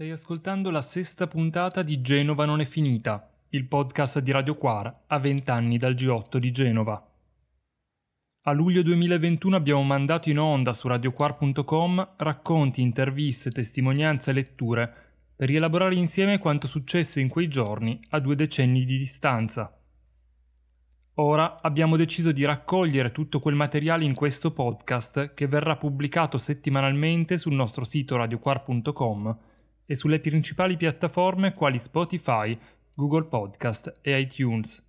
Stai ascoltando la sesta puntata di Genova non è finita, il podcast di Radio Quara a vent'anni dal G8 di Genova. A luglio 2021 abbiamo mandato in onda su radioquar.com racconti, interviste, testimonianze e letture per rielaborare insieme quanto successe in quei giorni a due decenni di distanza. Ora abbiamo deciso di raccogliere tutto quel materiale in questo podcast che verrà pubblicato settimanalmente sul nostro sito radioquar.com e sulle principali piattaforme quali Spotify, Google Podcast e iTunes.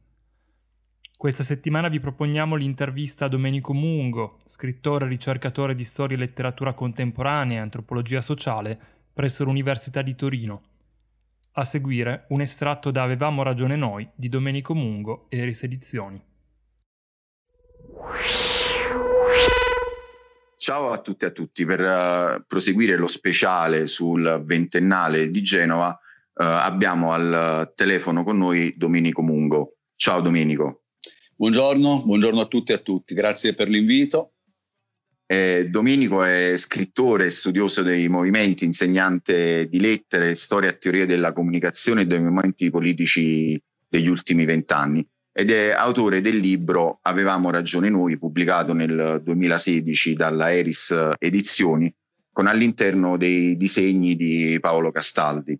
Questa settimana vi proponiamo l'intervista a Domenico Mungo, scrittore e ricercatore di storia e letteratura contemporanea e antropologia sociale presso l'Università di Torino. A seguire un estratto da Avevamo ragione noi di Domenico Mungo e Eris Edizioni. Ciao a tutti e a tutti. Per uh, proseguire lo speciale sul ventennale di Genova uh, abbiamo al telefono con noi Domenico Mungo. Ciao Domenico. Buongiorno, buongiorno a tutti e a tutti. Grazie per l'invito. Eh, Domenico è scrittore, studioso dei movimenti, insegnante di lettere, storia e teoria della comunicazione e dei movimenti politici degli ultimi vent'anni ed è autore del libro Avevamo ragione noi, pubblicato nel 2016 dalla Eris Edizioni, con all'interno dei disegni di Paolo Castaldi.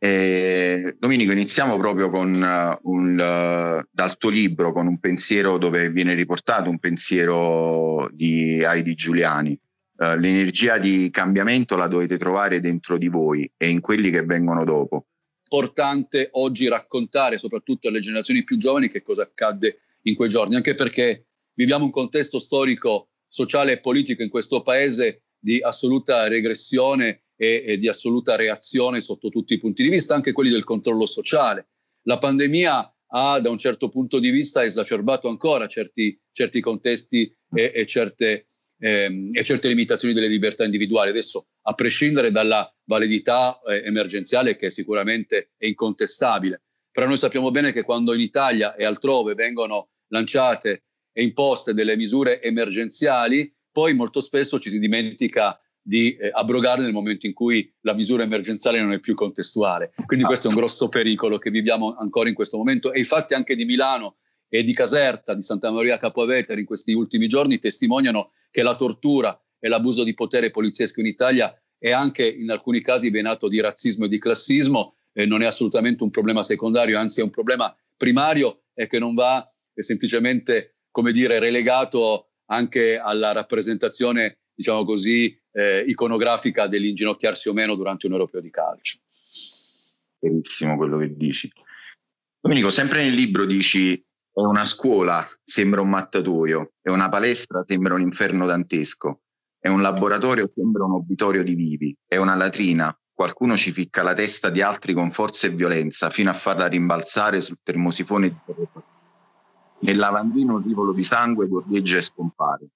E, Domenico, iniziamo proprio con uh, un, uh, dal tuo libro, con un pensiero dove viene riportato un pensiero di Heidi Giuliani. Uh, l'energia di cambiamento la dovete trovare dentro di voi e in quelli che vengono dopo importante oggi raccontare, soprattutto alle generazioni più giovani, che cosa accadde in quei giorni, anche perché viviamo un contesto storico, sociale e politico in questo paese di assoluta regressione e, e, di assoluta reazione sotto tutti i punti di vista, anche quelli del controllo sociale. La pandemia ha da un certo punto di vista esacerbato ancora certi, certi contesti e, e certe ehm, e certe limitazioni delle libertà individuali. Adesso, a prescindere dalla validità eh, emergenziale che sicuramente è incontestabile, però noi sappiamo bene che quando in Italia e altrove vengono lanciate e imposte delle misure emergenziali, poi molto spesso ci si dimentica di eh, abrogare nel momento in cui la misura emergenziale non è più contestuale. Quindi questo è un grosso pericolo che viviamo ancora in questo momento e i fatti anche di Milano e di Caserta, di Santa Maria Capoveteri in questi ultimi giorni testimoniano che la tortura e l'abuso di potere poliziesco in Italia è anche in alcuni casi venato di razzismo e di classismo e non è assolutamente un problema secondario, anzi è un problema primario e che non va semplicemente, come dire, relegato anche alla rappresentazione, diciamo così, eh, iconografica dell'inginocchiarsi o meno durante un europeo di calcio. Benissimo quello che dici. Domenico, sempre nel libro dici è una scuola, sembra un mattatoio, è una palestra, sembra un inferno dantesco, è un laboratorio, sembra un obitorio di vivi, è una latrina, qualcuno ci ficca la testa di altri con forza e violenza fino a farla rimbalzare sul termosifone di Nel lavandino un rivolo di sangue gordeggia e scompare.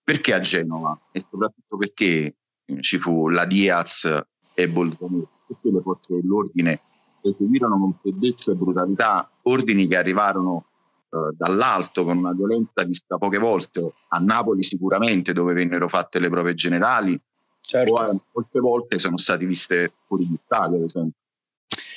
Perché a Genova? E soprattutto perché ci fu la Diaz e Bolsonaro? Perché le forze dell'ordine eseguirono con freddezza e brutalità ordini che arrivarono eh, dall'alto con una violenza vista poche volte, a Napoli sicuramente dove vennero fatte le prove generali, certo. o molte volte sono stati viste fuori d'Italia ad esempio.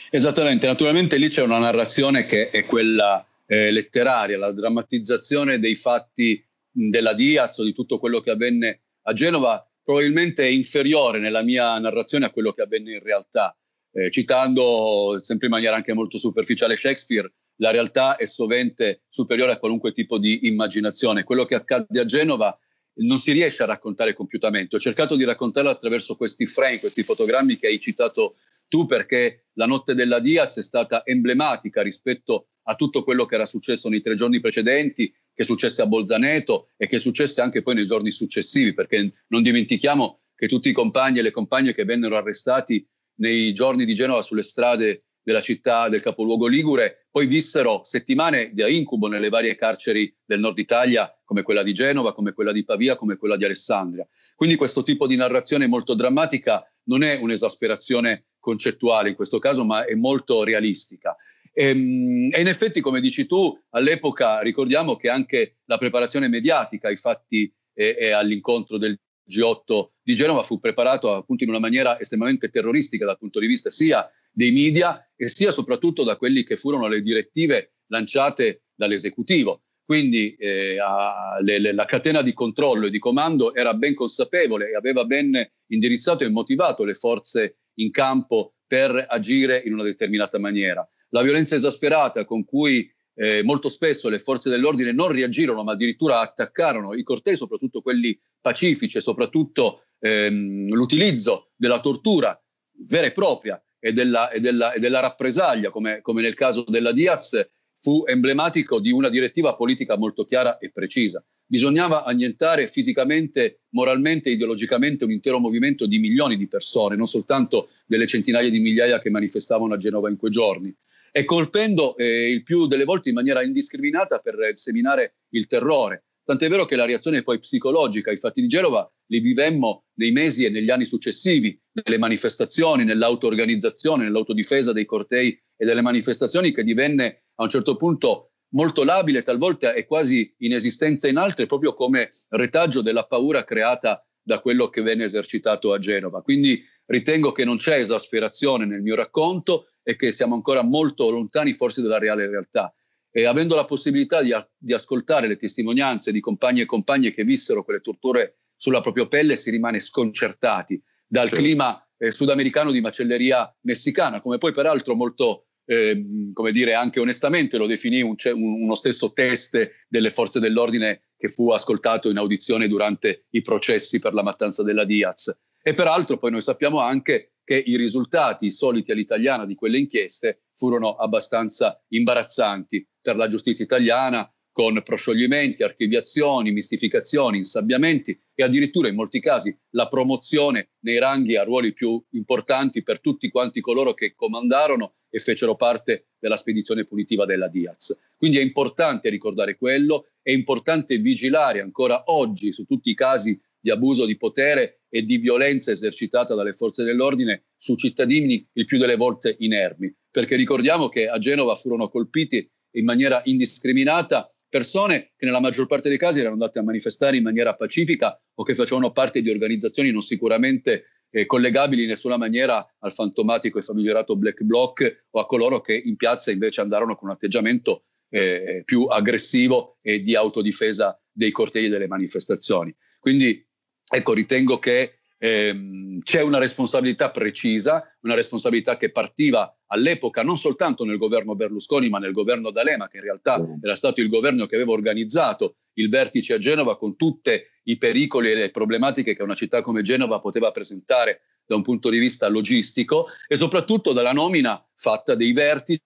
Esattamente, naturalmente lì c'è una narrazione che è quella eh, letteraria, la drammatizzazione dei fatti della Diaz o di tutto quello che avvenne a Genova probabilmente è inferiore nella mia narrazione a quello che avvenne in realtà. Eh, citando sempre in maniera anche molto superficiale Shakespeare, la realtà è sovente superiore a qualunque tipo di immaginazione. Quello che accade a Genova non si riesce a raccontare compiutamente. Ho cercato di raccontarlo attraverso questi frame, questi fotogrammi che hai citato tu, perché la notte della Diaz è stata emblematica rispetto a tutto quello che era successo nei tre giorni precedenti, che successe a Bolzaneto e che successe anche poi nei giorni successivi, perché non dimentichiamo che tutti i compagni e le compagne che vennero arrestati nei giorni di Genova sulle strade della città del capoluogo Ligure, poi vissero settimane di incubo nelle varie carceri del nord Italia, come quella di Genova, come quella di Pavia, come quella di Alessandria. Quindi questo tipo di narrazione molto drammatica non è un'esasperazione concettuale in questo caso, ma è molto realistica. E, ehm, e in effetti, come dici tu, all'epoca ricordiamo che anche la preparazione mediatica ai fatti e, e all'incontro del G8 di Genova fu preparato appunto in una maniera estremamente terroristica dal punto di vista sia dei media e sia soprattutto da quelli che furono le direttive lanciate dall'esecutivo. Quindi eh, a, le, le, la catena di controllo e di comando era ben consapevole e aveva ben indirizzato e motivato le forze in campo per agire in una determinata maniera. La violenza esasperata con cui eh, molto spesso le forze dell'ordine non reagirono, ma addirittura attaccarono i cortei, soprattutto quelli pacifici, soprattutto ehm, l'utilizzo della tortura vera e propria e della, e della, e della rappresaglia, come, come, nel caso della Diaz, fu emblematico di una direttiva politica molto chiara e precisa. Bisognava annientare fisicamente, moralmente, ideologicamente un intero movimento di milioni di persone, non soltanto delle centinaia di migliaia che manifestavano a Genova in quei giorni e colpendo eh, il più delle volte in maniera indiscriminata per seminare il terrore. Tant'è vero che la reazione poi psicologica ai fatti di Genova li vivemmo nei mesi e negli anni successivi, nelle manifestazioni, nell'auto-organizzazione, nell'autodifesa dei cortei e delle manifestazioni che divenne a un certo punto molto labile, talvolta è quasi inesistente in altre, proprio come retaggio della paura creata da quello che venne esercitato a Genova. Quindi ritengo che non c'è esasperazione nel mio racconto, e che siamo ancora molto lontani forse dalla reale realtà. E avendo la possibilità di, di ascoltare le testimonianze di compagni e compagne che vissero quelle torture sulla propria pelle, si rimane sconcertati dal certo. clima eh, sudamericano di macelleria messicana, come poi peraltro molto, eh, come dire, anche onestamente lo definì un, un, uno stesso test delle forze dell'ordine che fu ascoltato in audizione durante i processi per la mattanza della Diaz. E peraltro poi noi sappiamo anche che i risultati soliti all'italiana di quelle inchieste furono abbastanza imbarazzanti per la giustizia italiana, con proscioglimenti, archiviazioni, mistificazioni, insabbiamenti e addirittura in molti casi la promozione nei ranghi a ruoli più importanti per tutti quanti coloro che comandarono e fecero parte della spedizione punitiva della Diaz. Quindi è importante ricordare quello, è importante vigilare ancora oggi su tutti i casi di abuso di potere e di violenza esercitata dalle forze dell'ordine su cittadini il più delle volte inermi. Perché ricordiamo che a Genova furono colpiti in maniera indiscriminata persone che nella maggior parte dei casi erano andate a manifestare in maniera pacifica o che facevano parte di organizzazioni non sicuramente eh, collegabili in nessuna maniera al fantomatico e famigerato black bloc o a coloro che in piazza invece andarono con un atteggiamento eh, più aggressivo e di autodifesa dei cortei delle manifestazioni. Quindi ecco, ritengo che ehm, c'è una responsabilità precisa, una responsabilità che partiva all'epoca non soltanto nel governo Berlusconi, ma nel governo D'Alema, che in realtà era stato il governo che aveva organizzato il vertice a Genova con tutti i pericoli e le problematiche che una città come Genova poteva presentare da un punto di vista logistico e soprattutto dalla nomina fatta dei vertici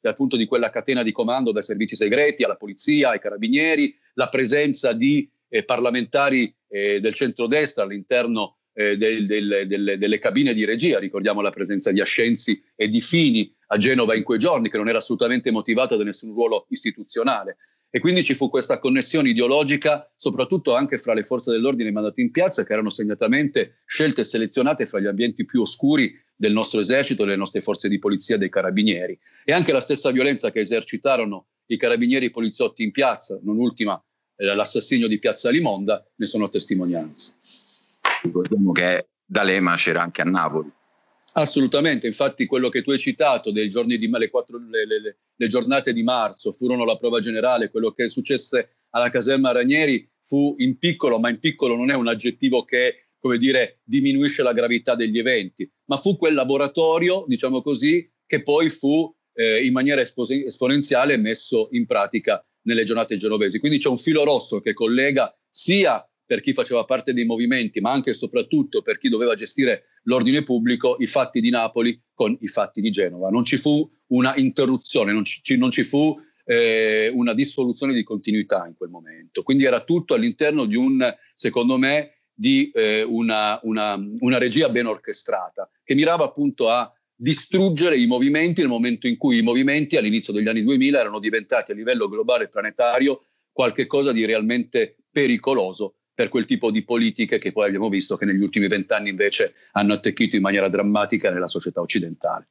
dal punto di quella catena di comando dai servizi segreti alla polizia, ai carabinieri, la presenza di parlamentari eh, del centrodestra all'interno eh, del, del, del, delle cabine di regia. Ricordiamo la presenza di Ascenzi e di Fini a Genova in quei giorni, che non era assolutamente motivata da nessun ruolo istituzionale. E quindi ci fu questa connessione ideologica, soprattutto anche fra le forze dell'ordine mandate in piazza, che erano segnatamente scelte e selezionate fra gli ambienti più oscuri del nostro esercito, delle nostre forze di polizia, dei carabinieri. E anche la stessa violenza che esercitarono i carabinieri e i poliziotti in piazza, non ultima eh, l'assassinio di Piazza Limonda, ne sono testimonianze. Ricordiamo che D'Alema c'era anche a Napoli. Assolutamente, infatti quello che tu hai citato dei giorni di le, quattro, le, le, le giornate di marzo furono la prova generale, quello che successe alla caserma Ranieri fu in piccolo, ma in piccolo non è un aggettivo che, come dire, diminuisce la gravità degli eventi, ma fu quel laboratorio, diciamo così, che poi fu eh, in maniera esponenziale messo in pratica nelle giornate genovesi. Quindi c'è un filo rosso che collega sia per chi faceva parte dei movimenti, ma anche e soprattutto per chi doveva gestire l'ordine pubblico, i fatti di Napoli con i fatti di Genova. Non ci fu una interruzione, non ci, non ci fu eh, una dissoluzione di continuità in quel momento. Quindi era tutto all'interno di un, secondo me, di eh, una, una, una regia ben orchestrata, che mirava appunto a distruggere i movimenti nel momento in cui i movimenti all'inizio degli anni 2000 erano diventati a livello globale e planetario qualcosa di realmente pericoloso per quel tipo di politiche che poi abbiamo visto che negli ultimi vent'anni invece hanno attecchito in maniera drammatica nella società occidentale.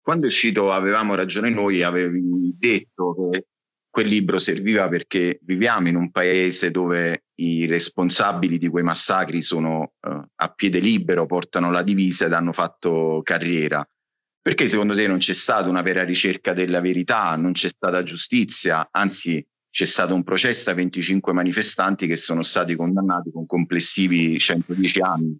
Quando è uscito Avevamo ragione noi, avevi detto che quel libro serviva perché viviamo in un paese dove i responsabili di quei massacri sono uh, a piede libero, portano la divisa ed hanno fatto carriera. Perché secondo te non c'è stata una vera ricerca della verità, non c'è stata giustizia, anzi c'è stato un processo a 25 manifestanti che sono stati condannati con complessivi 110 anni.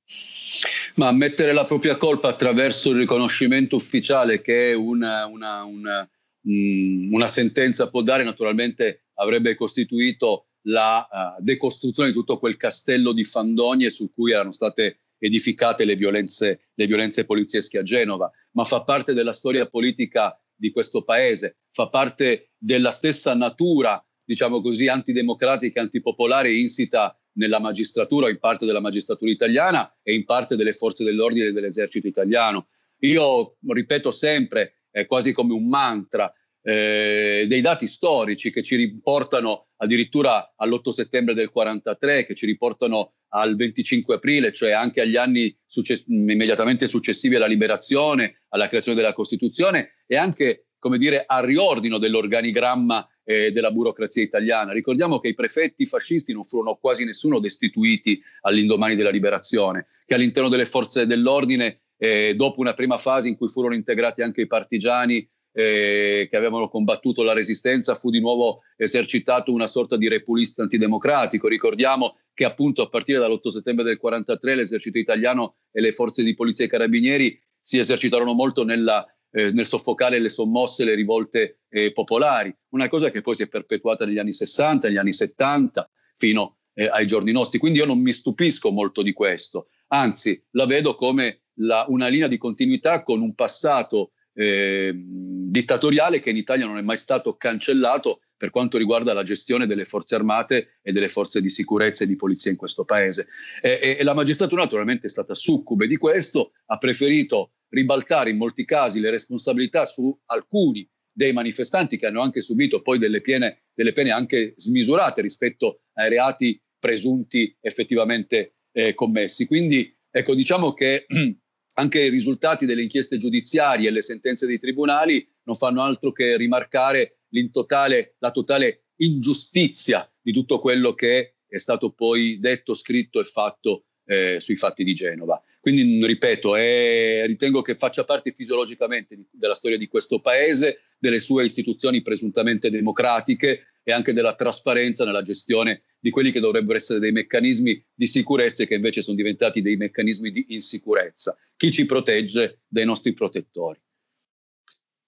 Ma mettere la propria colpa attraverso il riconoscimento ufficiale che una, una, una mh, una sentenza può dare, naturalmente avrebbe costituito la uh, decostruzione di tutto quel castello di fandonie su cui erano state edificate le violenze, le violenze poliziesche a Genova, ma fa parte della storia politica di questo paese, fa parte della stessa natura, diciamo così, antidemocratica antipopolare insita nella magistratura, in parte della magistratura italiana e in parte delle forze dell'ordine e dell'esercito italiano. Io ripeto sempre, è quasi come un mantra, eh, dei dati storici che ci riportano addirittura all'8 settembre del 43, che ci riportano al 25 aprile, cioè anche agli anni success- immediatamente successivi alla liberazione, alla creazione della Costituzione e anche, come dire, al riordino dell'organigramma eh, della burocrazia italiana. Ricordiamo che i prefetti fascisti non furono quasi nessuno destituiti all'indomani della liberazione, che all'interno delle forze dell'ordine, eh, dopo una prima fase in cui furono integrati anche i partigiani, eh, che avevano combattuto la resistenza, fu di nuovo esercitato una sorta di repulista antidemocratico. Ricordiamo che appunto a partire dall'8 settembre del 43 l'esercito italiano e le forze di polizia e carabinieri si esercitarono molto nella, eh, nel soffocare le sommosse, le rivolte eh, popolari, una cosa che poi si è perpetuata negli anni 60, negli anni 70, fino eh, ai giorni nostri. Quindi io non mi stupisco molto di questo, anzi la vedo come la, una linea di continuità con un passato eh, dittatoriale che in Italia non è mai stato cancellato per quanto riguarda la gestione delle forze armate e delle forze di sicurezza e di polizia in questo paese. E, e la magistratura naturalmente è stata succube di questo, ha preferito ribaltare in molti casi le responsabilità su alcuni dei manifestanti che hanno anche subito poi delle pene, delle pene anche smisurate rispetto ai reati presunti effettivamente eh, commessi. Quindi ecco, diciamo che anche i risultati delle inchieste giudiziarie e le sentenze dei tribunali non fanno altro che rimarcare totale, la totale ingiustizia di tutto quello che è stato poi detto, scritto e fatto eh, sui fatti di Genova. Quindi, ripeto, è, ritengo che faccia parte fisiologicamente di, della storia di questo paese, delle sue istituzioni presuntamente democratiche e anche della trasparenza nella gestione di quelli che dovrebbero essere dei meccanismi di sicurezza e che invece sono diventati dei meccanismi di insicurezza. Chi ci protegge dai nostri protettori?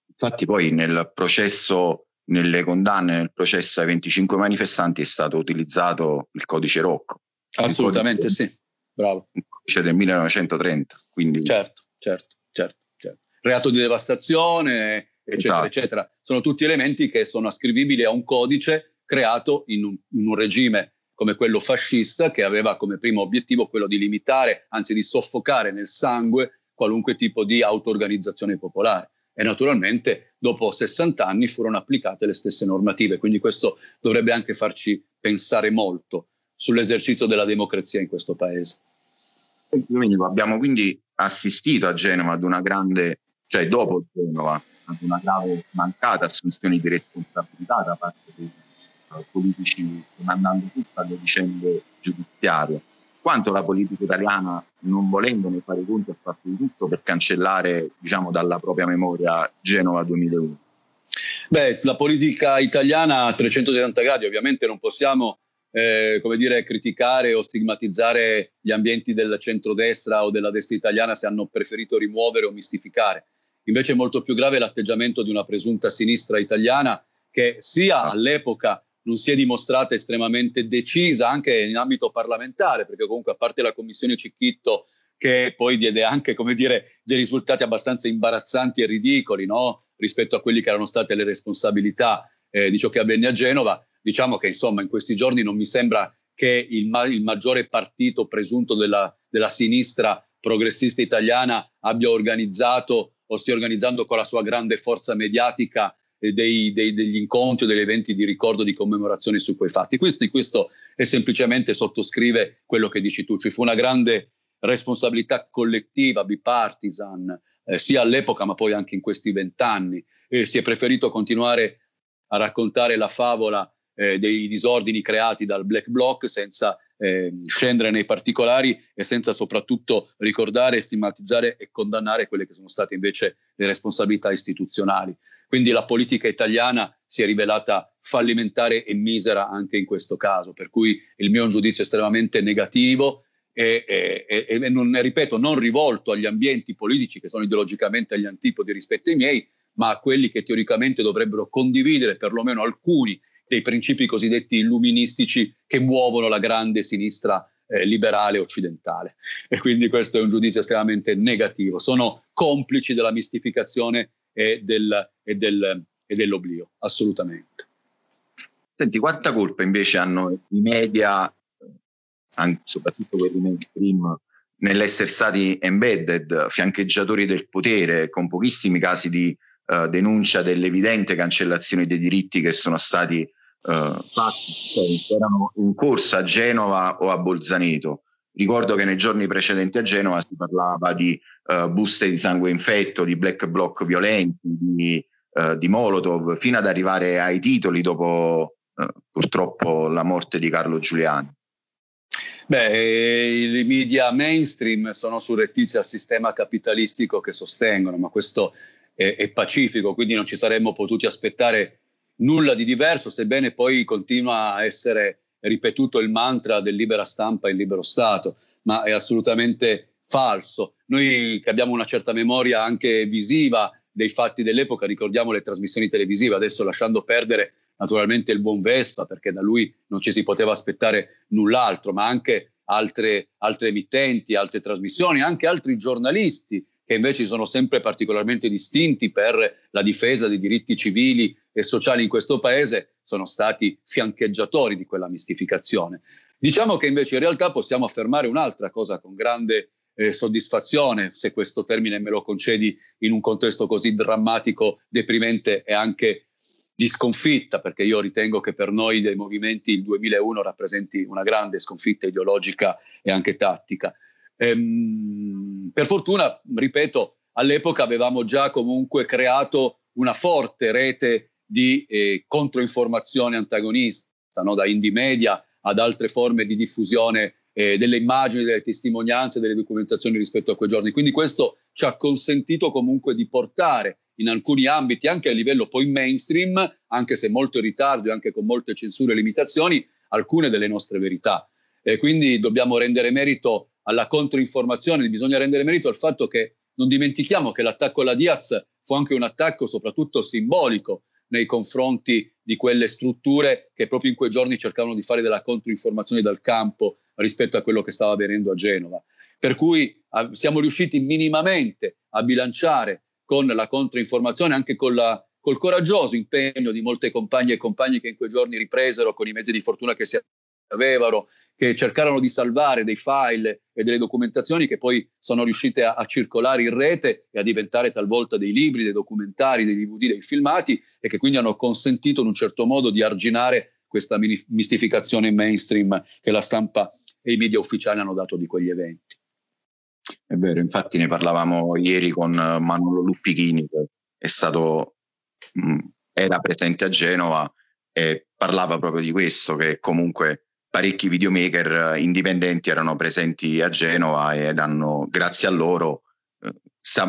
Infatti poi nel processo, nelle condanne, nel processo ai 25 manifestanti è stato utilizzato il codice Rocco. Assolutamente codice, sì, bravo. Il codice del 1930. Quindi... Certo, certo, certo, certo. Reato di devastazione, eccetera, esatto. eccetera. Sono tutti elementi che sono ascrivibili a un codice creato in un, in un regime come quello fascista che aveva come primo obiettivo quello di limitare, anzi di soffocare nel sangue qualunque tipo di auto-organizzazione popolare. E naturalmente dopo 60 anni furono applicate le stesse normative, quindi questo dovrebbe anche farci pensare molto sull'esercizio della democrazia in questo paese. Abbiamo quindi assistito a Genova ad una grande, cioè dopo Genova, ad una grave mancata assunzione di responsabilità da parte dei politici demandando tutta alle vicende giudiziarie, quanto la politica italiana, non volendone fare conti, ha fatto di tutto per cancellare diciamo, dalla propria memoria Genova 2001. Beh, la politica italiana a 360 gradi, ovviamente non possiamo eh, come dire, criticare o stigmatizzare gli ambienti del centrodestra o della destra italiana se hanno preferito rimuovere o mistificare. Invece è molto più grave l'atteggiamento di una presunta sinistra italiana che sia all'epoca non si è dimostrata estremamente decisa anche in ambito parlamentare, perché comunque a parte la commissione Cicchitto che poi diede anche, come dire, dei risultati abbastanza imbarazzanti e ridicoli no? rispetto a quelli che erano state le responsabilità eh, di ciò che avvenne a Genova, diciamo che insomma in questi giorni non mi sembra che il, ma- il maggiore partito presunto della, della sinistra progressista italiana abbia organizzato o stia organizzando con la sua grande forza mediatica dei, dei, degli incontri o degli eventi di ricordo, di commemorazione su quei fatti. Questo, questo è semplicemente sottoscrive quello che dici tu, ci fu una grande responsabilità collettiva, bipartisan, eh, sia all'epoca ma poi anche in questi vent'anni. Eh, si è preferito continuare a raccontare la favola eh, dei disordini creati dal Black Bloc senza eh, scendere nei particolari e senza soprattutto ricordare, stigmatizzare e condannare quelle che sono state invece le responsabilità istituzionali. Quindi la politica italiana si è rivelata fallimentare e misera anche in questo caso, per cui il mio è un giudizio estremamente negativo e, e, e, non, ripeto, non rivolto agli ambienti politici che sono ideologicamente agli antipodi rispetto ai miei, ma a quelli che teoricamente dovrebbero condividere perlomeno alcuni dei principi cosiddetti illuministici che muovono la grande sinistra eh, liberale occidentale. E quindi questo è un giudizio estremamente negativo. Sono complici della mistificazione e, del, e, del, e dell'oblio, assolutamente. Senti, quanta colpa invece hanno i media, anche, soprattutto quelli mainstream, nell'essere stati embedded, fiancheggiatori del potere, con pochissimi casi di uh, denuncia dell'evidente cancellazione dei diritti che sono stati fatti, erano in corsa a Genova o a Bolzaneto. Ricordo che nei giorni precedenti a Genova si parlava di uh, buste di sangue infetto, di black bloc violenti, di, uh, di Molotov, fino ad arrivare ai titoli dopo uh, purtroppo la morte di Carlo Giuliani. Beh, i media mainstream sono surrettizi al sistema capitalistico che sostengono, ma questo è, è pacifico, quindi non ci saremmo potuti aspettare nulla di diverso, sebbene poi continua a essere ripetuto il mantra del libera stampa e libero Stato, ma è assolutamente falso. Noi che abbiamo una certa memoria anche visiva dei fatti dell'epoca, ricordiamo le trasmissioni televisive, adesso lasciando perdere naturalmente il buon Vespa, perché da lui non ci si poteva aspettare null'altro, ma anche altre, altre emittenti, altre trasmissioni, anche altri giornalisti che invece sono sempre particolarmente distinti per la difesa dei diritti civili e sociali in questo paese, sono stati fiancheggiatori di quella mistificazione. Diciamo che invece in realtà possiamo affermare un'altra cosa con grande eh, soddisfazione, se questo termine me lo concedi in un contesto così drammatico, deprimente e anche di sconfitta, perché io ritengo che per noi dei movimenti il 2001 rappresenti una grande sconfitta ideologica e anche tattica. Ehm, per fortuna, ripeto, all'epoca avevamo già comunque creato una forte rete di eh, controinformazione antagonista, no? da indie media ad altre forme di diffusione eh, delle immagini, delle testimonianze, delle documentazioni rispetto a quei giorni. Quindi questo ci ha consentito comunque di portare in alcuni ambiti, anche a livello poi mainstream, anche se molto in ritardo e anche con molte censure e limitazioni, alcune delle nostre verità. E quindi dobbiamo rendere merito alla controinformazione, bisogna rendere merito al fatto che non dimentichiamo che l'attacco alla Diaz fu anche un attacco soprattutto simbolico nei confronti di quelle strutture che proprio in quei giorni cercavano di fare della controinformazione dal campo rispetto a quello che stava avvenendo a Genova. Per cui a, siamo riusciti minimamente a bilanciare con la controinformazione, anche con la, col coraggioso impegno di molte compagne e compagni che in quei giorni ripresero con i mezzi di fortuna che si avevano che cercarono di salvare dei file e delle documentazioni che poi sono riuscite a, a, circolare in rete e a diventare talvolta dei libri, dei documentari, dei DVD, dei filmati e che quindi hanno consentito in un certo modo di arginare questa mistificazione mainstream che la stampa e i media ufficiali hanno dato di quegli eventi. È vero, infatti ne parlavamo ieri con Manolo Luppichini che è stato, mh, era presente a Genova e parlava proprio di questo, che comunque parecchi videomaker eh, indipendenti erano presenti a Genova ed hanno, grazie a loro, eh,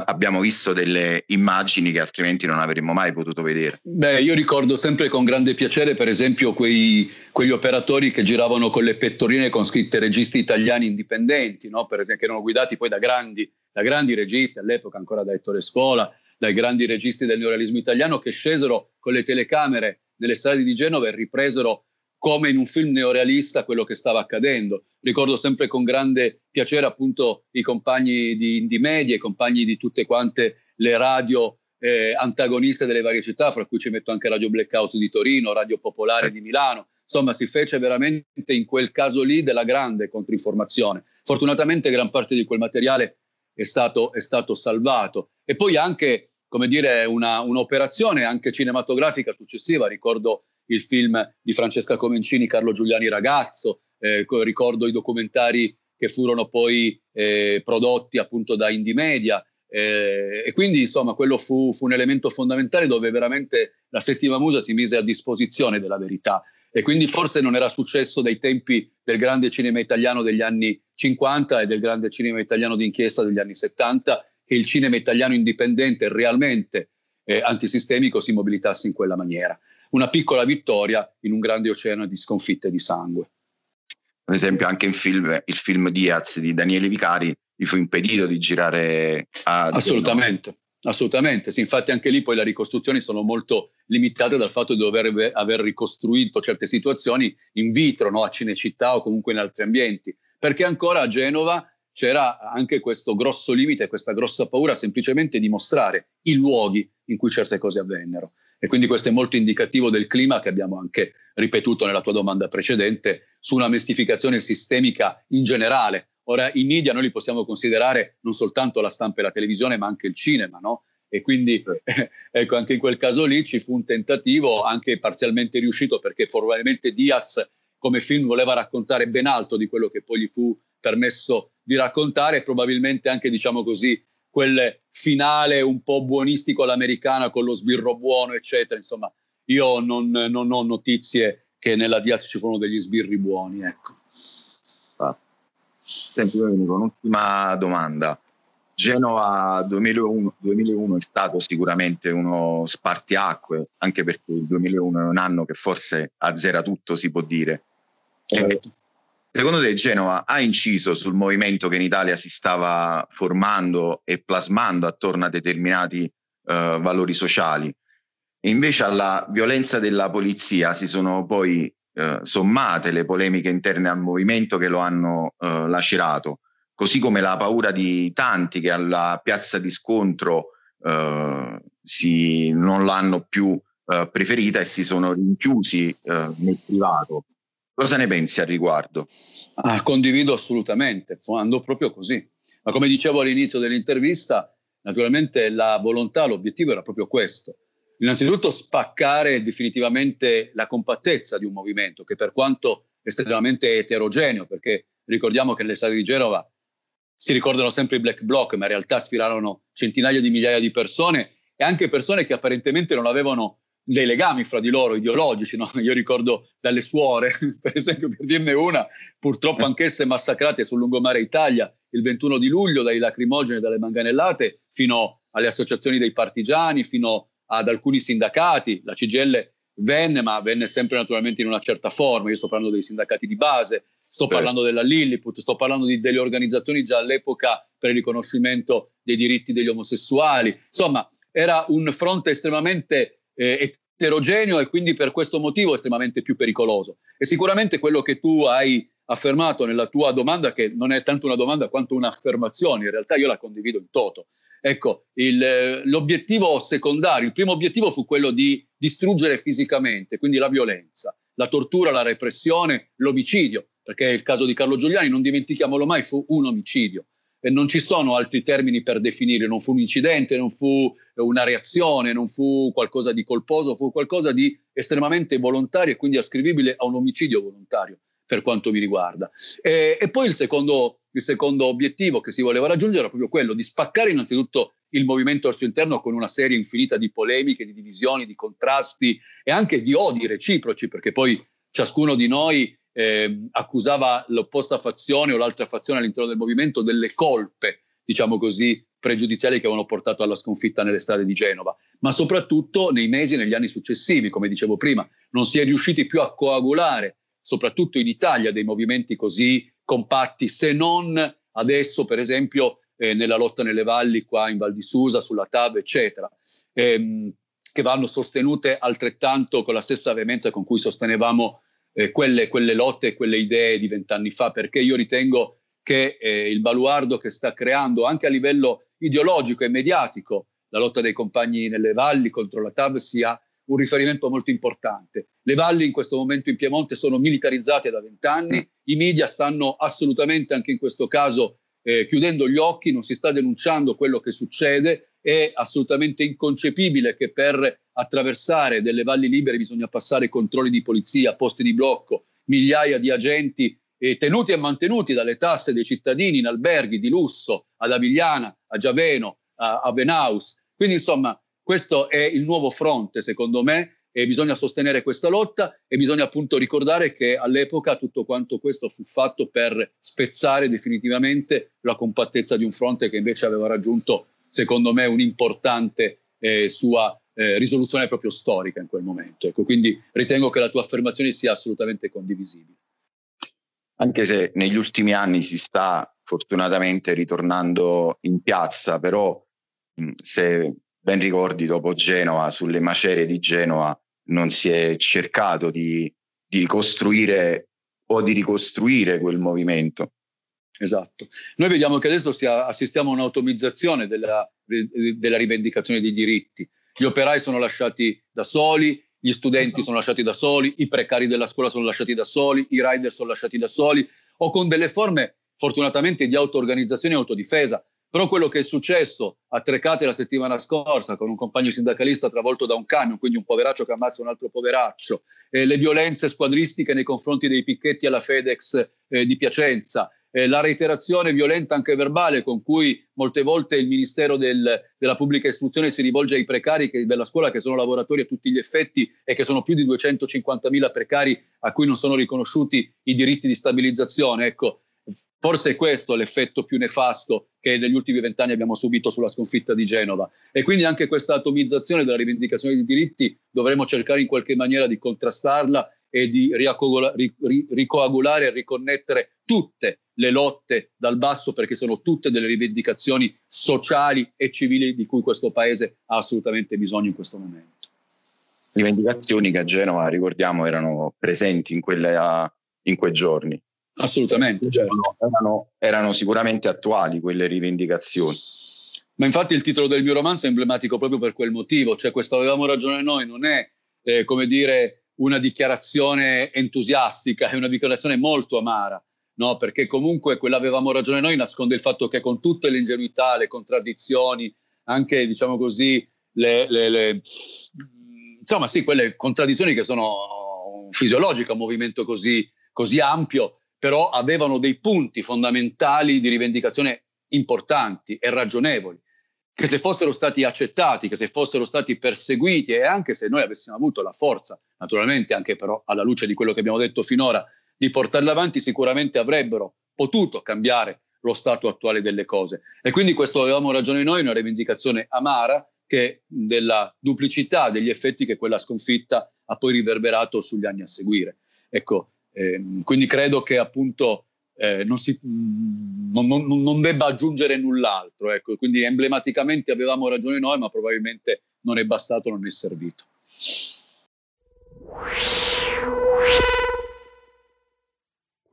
abbiamo visto delle immagini che altrimenti non avremmo mai potuto vedere. Beh, io ricordo sempre con grande piacere, per esempio, quei, quegli operatori che giravano con le pettorine con scritte registi italiani indipendenti, no? per esempio, che erano guidati poi da grandi, da grandi registi, all'epoca ancora da Ettore Scola, dai grandi registi del neorealismo italiano, che scesero con le telecamere nelle strade di Genova e ripresero come in un film neorealista quello che stava accadendo. Ricordo sempre con grande piacere appunto i compagni di Indie Media, i compagni di tutte quante le radio eh, antagoniste delle varie città, fra cui ci metto anche Radio Blackout di Torino, Radio Popolare di Milano. Insomma, si fece veramente in quel caso lì della grande controinformazione. Fortunatamente gran parte di quel materiale è stato, è stato salvato. E poi anche, come dire, una, un'operazione anche cinematografica successiva. Ricordo il film di Francesca Comencini, Carlo Giuliani Ragazzo, eh, ricordo i documentari che furono poi eh, prodotti appunto da Indie Media, Eh, e quindi insomma quello fu, fu, un elemento fondamentale dove veramente la settima musa si mise a disposizione della verità e quindi forse non era successo dai tempi del grande cinema italiano degli anni 50 e del grande cinema italiano d'inchiesta degli anni 70 che il cinema italiano indipendente realmente eh, antisistemico si mobilitasse in quella maniera. Una piccola vittoria in un grande oceano di sconfitte e di sangue. Ad esempio anche in film, il film Diaz di Daniele Vicari gli fu impedito di girare a... Assolutamente. Assolutamente, sì, infatti anche lì poi le ricostruzioni sono molto limitate dal fatto di dover aver ricostruito certe situazioni in vitro, no? a Cinecittà o comunque in altri ambienti, perché ancora a Genova c'era anche questo grosso limite, questa grossa paura semplicemente di mostrare i luoghi in cui certe cose avvennero. E quindi questo è molto indicativo del clima che abbiamo anche ripetuto nella tua domanda precedente su una mistificazione sistemica in generale, Ora i media noi li possiamo considerare non soltanto la stampa e la televisione, ma anche il cinema, no? E quindi eh, ecco, anche in quel caso lì ci fu un tentativo, anche parzialmente riuscito, perché probabilmente Diaz come film voleva raccontare ben alto di quello che poi gli fu permesso di raccontare, probabilmente anche, diciamo così, quel finale un po' buonistico all'americana con lo sbirro buono, eccetera. Insomma, io non, non ho notizie che nella Diaz ci furono degli sbirri buoni, ecco. Senti, un'ultima domanda. Genova 2001, 2001, è stato sicuramente uno spartiacque, anche perché il 2001 è un anno che forse azzera tutto, si può dire. Certo. Secondo te Genova ha inciso sul movimento che in Italia si stava formando e plasmando attorno a determinati uh, valori sociali? E invece alla violenza della polizia si sono poi eh, sommate le polemiche interne al movimento che lo hanno eh, lacerato, così come la paura di tanti che alla piazza di scontro eh, si, non l'hanno più eh, preferita e si sono rinchiusi eh, nel privato. Cosa ne pensi al riguardo? Ah, condivido assolutamente, andò proprio così. Ma come dicevo all'inizio dell'intervista, naturalmente la volontà, l'obiettivo era proprio questo, Innanzitutto spaccare definitivamente la compattezza di un movimento che per quanto estremamente eterogeneo, perché ricordiamo che nelle strade di Genova si ricordano sempre i black bloc, ma in realtà aspirarono centinaia di migliaia di persone e anche persone che apparentemente non avevano dei legami fra di loro ideologici. No? Io ricordo dalle suore, per esempio, per dirne una, purtroppo anch'esse massacrate sul lungomare Italia il 21 di luglio dai lacrimogeni e dalle manganellate fino alle associazioni dei partigiani, fino ad alcuni sindacati, la CGL venne, ma venne sempre naturalmente in una certa forma, io sto parlando dei sindacati di base, sto certo. parlando della Lilliput, sto parlando di, delle organizzazioni già all'epoca per il riconoscimento dei diritti degli omosessuali, insomma era un fronte estremamente eh, eterogeneo e quindi per questo motivo estremamente più pericoloso. E sicuramente quello che tu hai affermato nella tua domanda, che non è tanto una domanda quanto un'affermazione, in realtà io la condivido in toto, Ecco, il, l'obiettivo secondario, il primo obiettivo fu quello di distruggere fisicamente, quindi la violenza, la tortura, la repressione, l'omicidio, perché il caso di Carlo Giuliani, non dimentichiamolo mai, fu un omicidio. Non ci sono altri termini per definire, non fu un incidente, non fu una reazione, non fu qualcosa di colposo, fu qualcosa di estremamente volontario e quindi ascrivibile a un omicidio volontario per quanto mi riguarda. E, e poi il secondo, il secondo obiettivo che si voleva raggiungere era proprio quello di spaccare innanzitutto il movimento al suo interno con una serie infinita di polemiche, di divisioni, di contrasti e anche di odi reciproci, perché poi ciascuno di noi eh, accusava l'opposta fazione o l'altra fazione all'interno del movimento delle colpe, diciamo così, pregiudiziali che avevano portato alla sconfitta nelle strade di Genova, ma soprattutto nei mesi e negli anni successivi, come dicevo prima, non si è riusciti più a coagulare soprattutto in Italia, dei movimenti così compatti, se non adesso, per esempio, eh, nella lotta nelle valli qua in Val di Susa, sulla TAV, eccetera, ehm, che vanno sostenute altrettanto con la stessa veemenza con cui sostenevamo eh, quelle, quelle, lotte e quelle idee di vent'anni fa, perché io ritengo che eh, il baluardo che sta creando anche a livello ideologico e mediatico la lotta dei compagni nelle valli contro la TAV sia un riferimento molto importante. Le valli in questo momento in Piemonte sono militarizzate da vent'anni, i media stanno assolutamente anche in questo caso eh, chiudendo gli occhi, non si sta denunciando quello che succede, è assolutamente inconcepibile che per attraversare delle valli libere bisogna passare controlli di polizia, posti di blocco, migliaia di agenti eh, tenuti e mantenuti dalle tasse dei cittadini in alberghi di lusso ad Avigliana, a Giaveno, a, a Venaus. Quindi insomma questo è il nuovo fronte secondo me e bisogna sostenere questa lotta e bisogna appunto ricordare che all'epoca tutto quanto questo fu fatto per spezzare definitivamente la compattezza di un fronte che invece aveva raggiunto, secondo me, un'importante eh, sua eh, risoluzione proprio storica in quel momento. Ecco, quindi ritengo che la tua affermazione sia assolutamente condivisibile. Anche se negli ultimi anni si sta fortunatamente ritornando in piazza, però se ben ricordi dopo Genova, sulle macerie di Genova, non si è cercato di, di ricostruire o di ricostruire quel movimento. Esatto. Noi vediamo che adesso stia, assistiamo a un'automizzazione della, della rivendicazione dei diritti. Gli operai sono lasciati da soli, gli studenti esatto. sono lasciati da soli, i precari della scuola sono lasciati da soli, i rider sono lasciati da soli, o con delle forme fortunatamente di auto-organizzazione e autodifesa. Però quello che è successo a Trecate la settimana scorsa con un compagno sindacalista travolto da un camion, quindi un poveraccio che ammazza un altro poveraccio, eh, le violenze squadristiche nei confronti dei picchetti alla FedEx eh, di Piacenza, eh, la reiterazione violenta anche verbale con cui molte volte il Ministero del, della Pubblica Istruzione si rivolge ai precari che, della scuola che sono lavoratori a tutti gli effetti e che sono più di 250.000 precari a cui non sono riconosciuti i diritti di stabilizzazione. Ecco, Forse è questo l'effetto più nefasto che negli ultimi vent'anni abbiamo subito sulla sconfitta di Genova. E quindi anche questa atomizzazione della rivendicazione dei diritti dovremo cercare in qualche maniera di contrastarla e di ricoagulare e riconnettere tutte le lotte dal basso perché sono tutte delle rivendicazioni sociali e civili di cui questo Paese ha assolutamente bisogno in questo momento. Rivendicazioni che a Genova, ricordiamo, erano presenti in, quelle, in quei giorni. Assolutamente, certo. erano, erano sicuramente attuali quelle rivendicazioni. Ma infatti il titolo del mio romanzo è emblematico proprio per quel motivo, cioè questo avevamo ragione noi, non è eh, come dire una dichiarazione entusiastica, è una dichiarazione molto amara, no? perché comunque quell'avevamo ragione noi nasconde il fatto che con tutte le ingenuità, le contraddizioni, anche diciamo così, le, le, le, insomma sì, quelle contraddizioni che sono fisiologiche a un movimento così, così ampio, però avevano dei punti fondamentali di rivendicazione importanti e ragionevoli, che se fossero stati accettati, che se fossero stati perseguiti e anche se noi avessimo avuto la forza, naturalmente anche però alla luce di quello che abbiamo detto finora, di portarle avanti, sicuramente avrebbero potuto cambiare lo stato attuale delle cose. E quindi questo avevamo ragione noi, una rivendicazione amara che della duplicità degli effetti che quella sconfitta ha poi riverberato sugli anni a seguire. Ecco, eh, quindi credo che appunto eh, non, si, non, non, non, debba aggiungere null'altro. Ecco. Quindi emblematicamente avevamo ragione noi, ma probabilmente non è bastato, non è servito.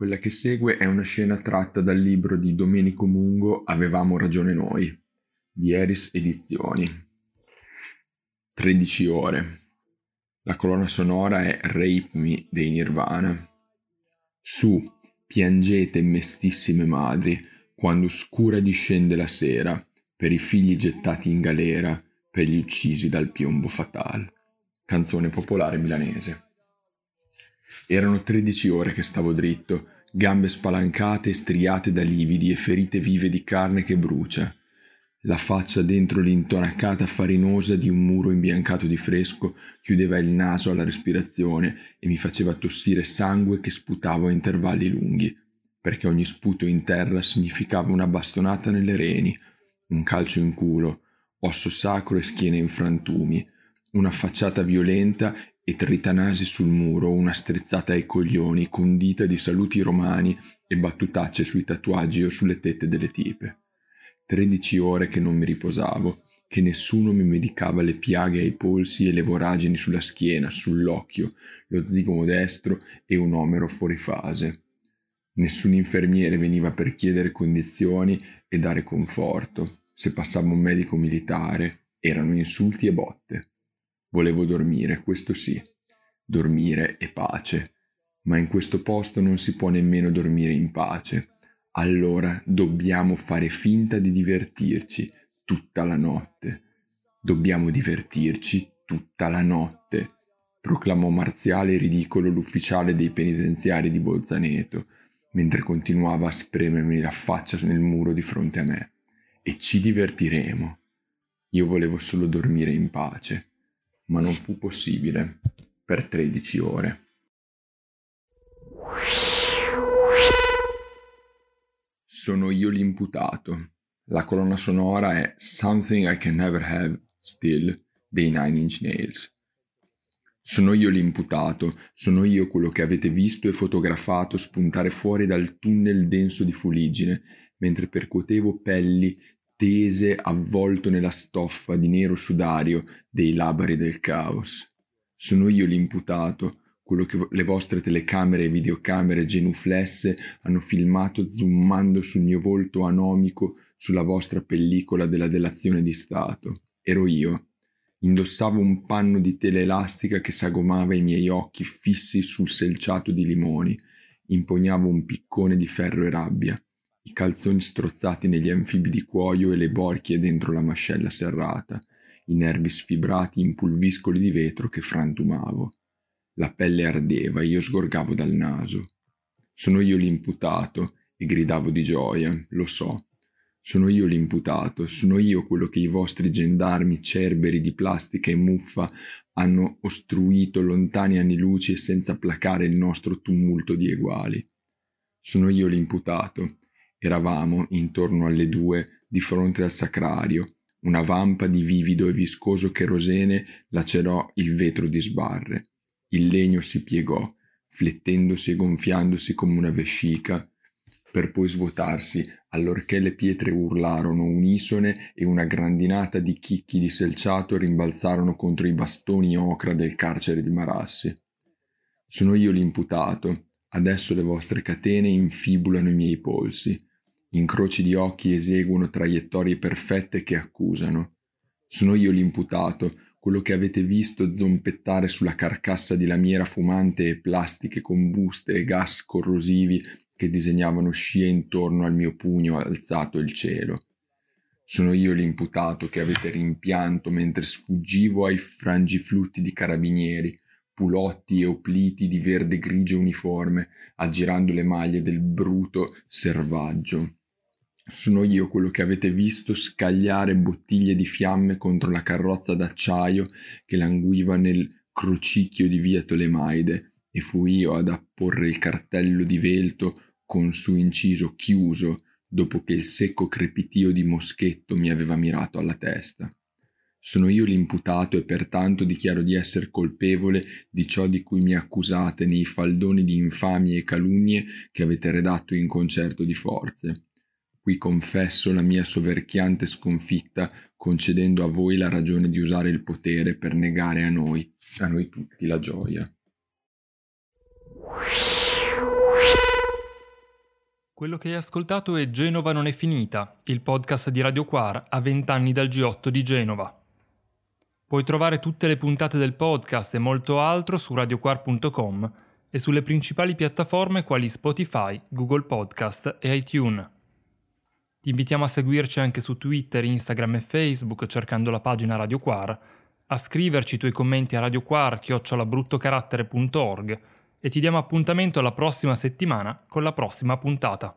Quella che segue è una scena tratta dal libro di Domenico Mungo Avevamo ragione noi, di Eris Edizioni. 13 ore. La colonna sonora è Rape Me dei Nirvana. Su, piangete mestissime madri, quando scura discende la sera, per i figli gettati in galera, per gli uccisi dal piombo fatal. Canzone popolare milanese. Erano tredici ore che stavo dritto, gambe spalancate e striate da lividi e ferite vive di carne che brucia. La faccia dentro l'intonacata farinosa di un muro imbiancato di fresco chiudeva il naso alla respirazione e mi faceva tossire sangue che sputavo a intervalli lunghi, perché ogni sputo in terra significava una bastonata nelle reni, un calcio in culo, osso sacro e schiena in frantumi, una facciata violenta e tritanasi sul muro, una strizzata ai coglioni condita di saluti romani e battutacce sui tatuaggi o sulle tette delle tipe. 13 ore che non mi riposavo, che nessuno mi medicava le piaghe ai polsi e le voragini sulla schiena, sull'occhio, lo zigomo destro e un omero fuori fase. Nessun infermiere veniva per chiedere condizioni e dare conforto. Se passava un medico militare, erano insulti e botte. Volevo dormire, questo sì, dormire e pace. Ma in questo posto non si può nemmeno dormire in pace allora dobbiamo fare finta di divertirci tutta la notte. Dobbiamo divertirci tutta la notte, proclamò marziale e ridicolo l'ufficiale dei penitenziari di Bolzaneto, mentre continuava a spremermi la faccia nel muro di fronte a me. E ci divertiremo. Io volevo solo dormire in pace, ma non fu possibile per 13 ore. Sono io l'imputato. La colonna sonora è Something I Can Never Have Still dei Nine Inch Nails. Sono io l'imputato, sono io quello che avete visto e fotografato spuntare fuori dal tunnel denso di fuliggine, mentre percuotevo pelli tese avvolto nella stoffa di nero sudario dei labari del caos. Sono io l'imputato, quello che le vostre telecamere e videocamere genuflesse hanno filmato zoomando sul mio volto anomico sulla vostra pellicola della delazione di Stato. Ero io. Indossavo un panno di tela elastica che sagomava i miei occhi fissi sul selciato di limoni. Impugnavo un piccone di ferro e rabbia, i calzoni strozzati negli anfibi di cuoio e le borchie dentro la mascella serrata, i nervi sfibrati in pulviscoli di vetro che frantumavo. La pelle ardeva e io sgorgavo dal naso. Sono io l'imputato e gridavo di gioia, lo so. Sono io l'imputato, sono io quello che i vostri gendarmi cerberi di plastica e muffa hanno ostruito lontani anni luce senza placare il nostro tumulto di eguali. Sono io l'imputato. Eravamo, intorno alle due, di fronte al sacrario. Una vampa di vivido e viscoso cherosene lacerò il vetro di sbarre. Il legno si piegò, flettendosi e gonfiandosi come una vescica, per poi svuotarsi, allorché le pietre urlarono unisone e una grandinata di chicchi di selciato rimbalzarono contro i bastoni ocra del carcere di Marassi. Sono io l'imputato, adesso le vostre catene infibulano i miei polsi, incroci di occhi eseguono traiettorie perfette che accusano. Sono io l'imputato, quello che avete visto zompettare sulla carcassa di lamiera fumante e plastiche combuste e gas corrosivi che disegnavano scie intorno al mio pugno alzato il cielo. Sono io l'imputato che avete rimpianto mentre sfuggivo ai frangiflutti di carabinieri, pulotti e opliti di verde grigio uniforme, aggirando le maglie del bruto servaggio. Sono io quello che avete visto scagliare bottiglie di fiamme contro la carrozza d'acciaio che languiva nel crocicchio di via Tolemaide e fu io ad apporre il cartello di velto con su inciso chiuso dopo che il secco crepitio di moschetto mi aveva mirato alla testa. Sono io l'imputato e pertanto dichiaro di essere colpevole di ciò di cui mi accusate nei faldoni di infamie e calunnie che avete redatto in concerto di forze. Qui confesso la mia soverchiante sconfitta, concedendo a voi la ragione di usare il potere per negare a noi, a noi tutti, la gioia. Quello che hai ascoltato è Genova non è finita, il podcast di Radio Quar a vent'anni dal G8 di Genova. Puoi trovare tutte le puntate del podcast e molto altro su radioquar.com e sulle principali piattaforme quali Spotify, Google Podcast e iTunes. Ti invitiamo a seguirci anche su Twitter, Instagram e Facebook cercando la pagina Radio Quar, a scriverci i tuoi commenti a radioquar.org e ti diamo appuntamento alla prossima settimana con la prossima puntata.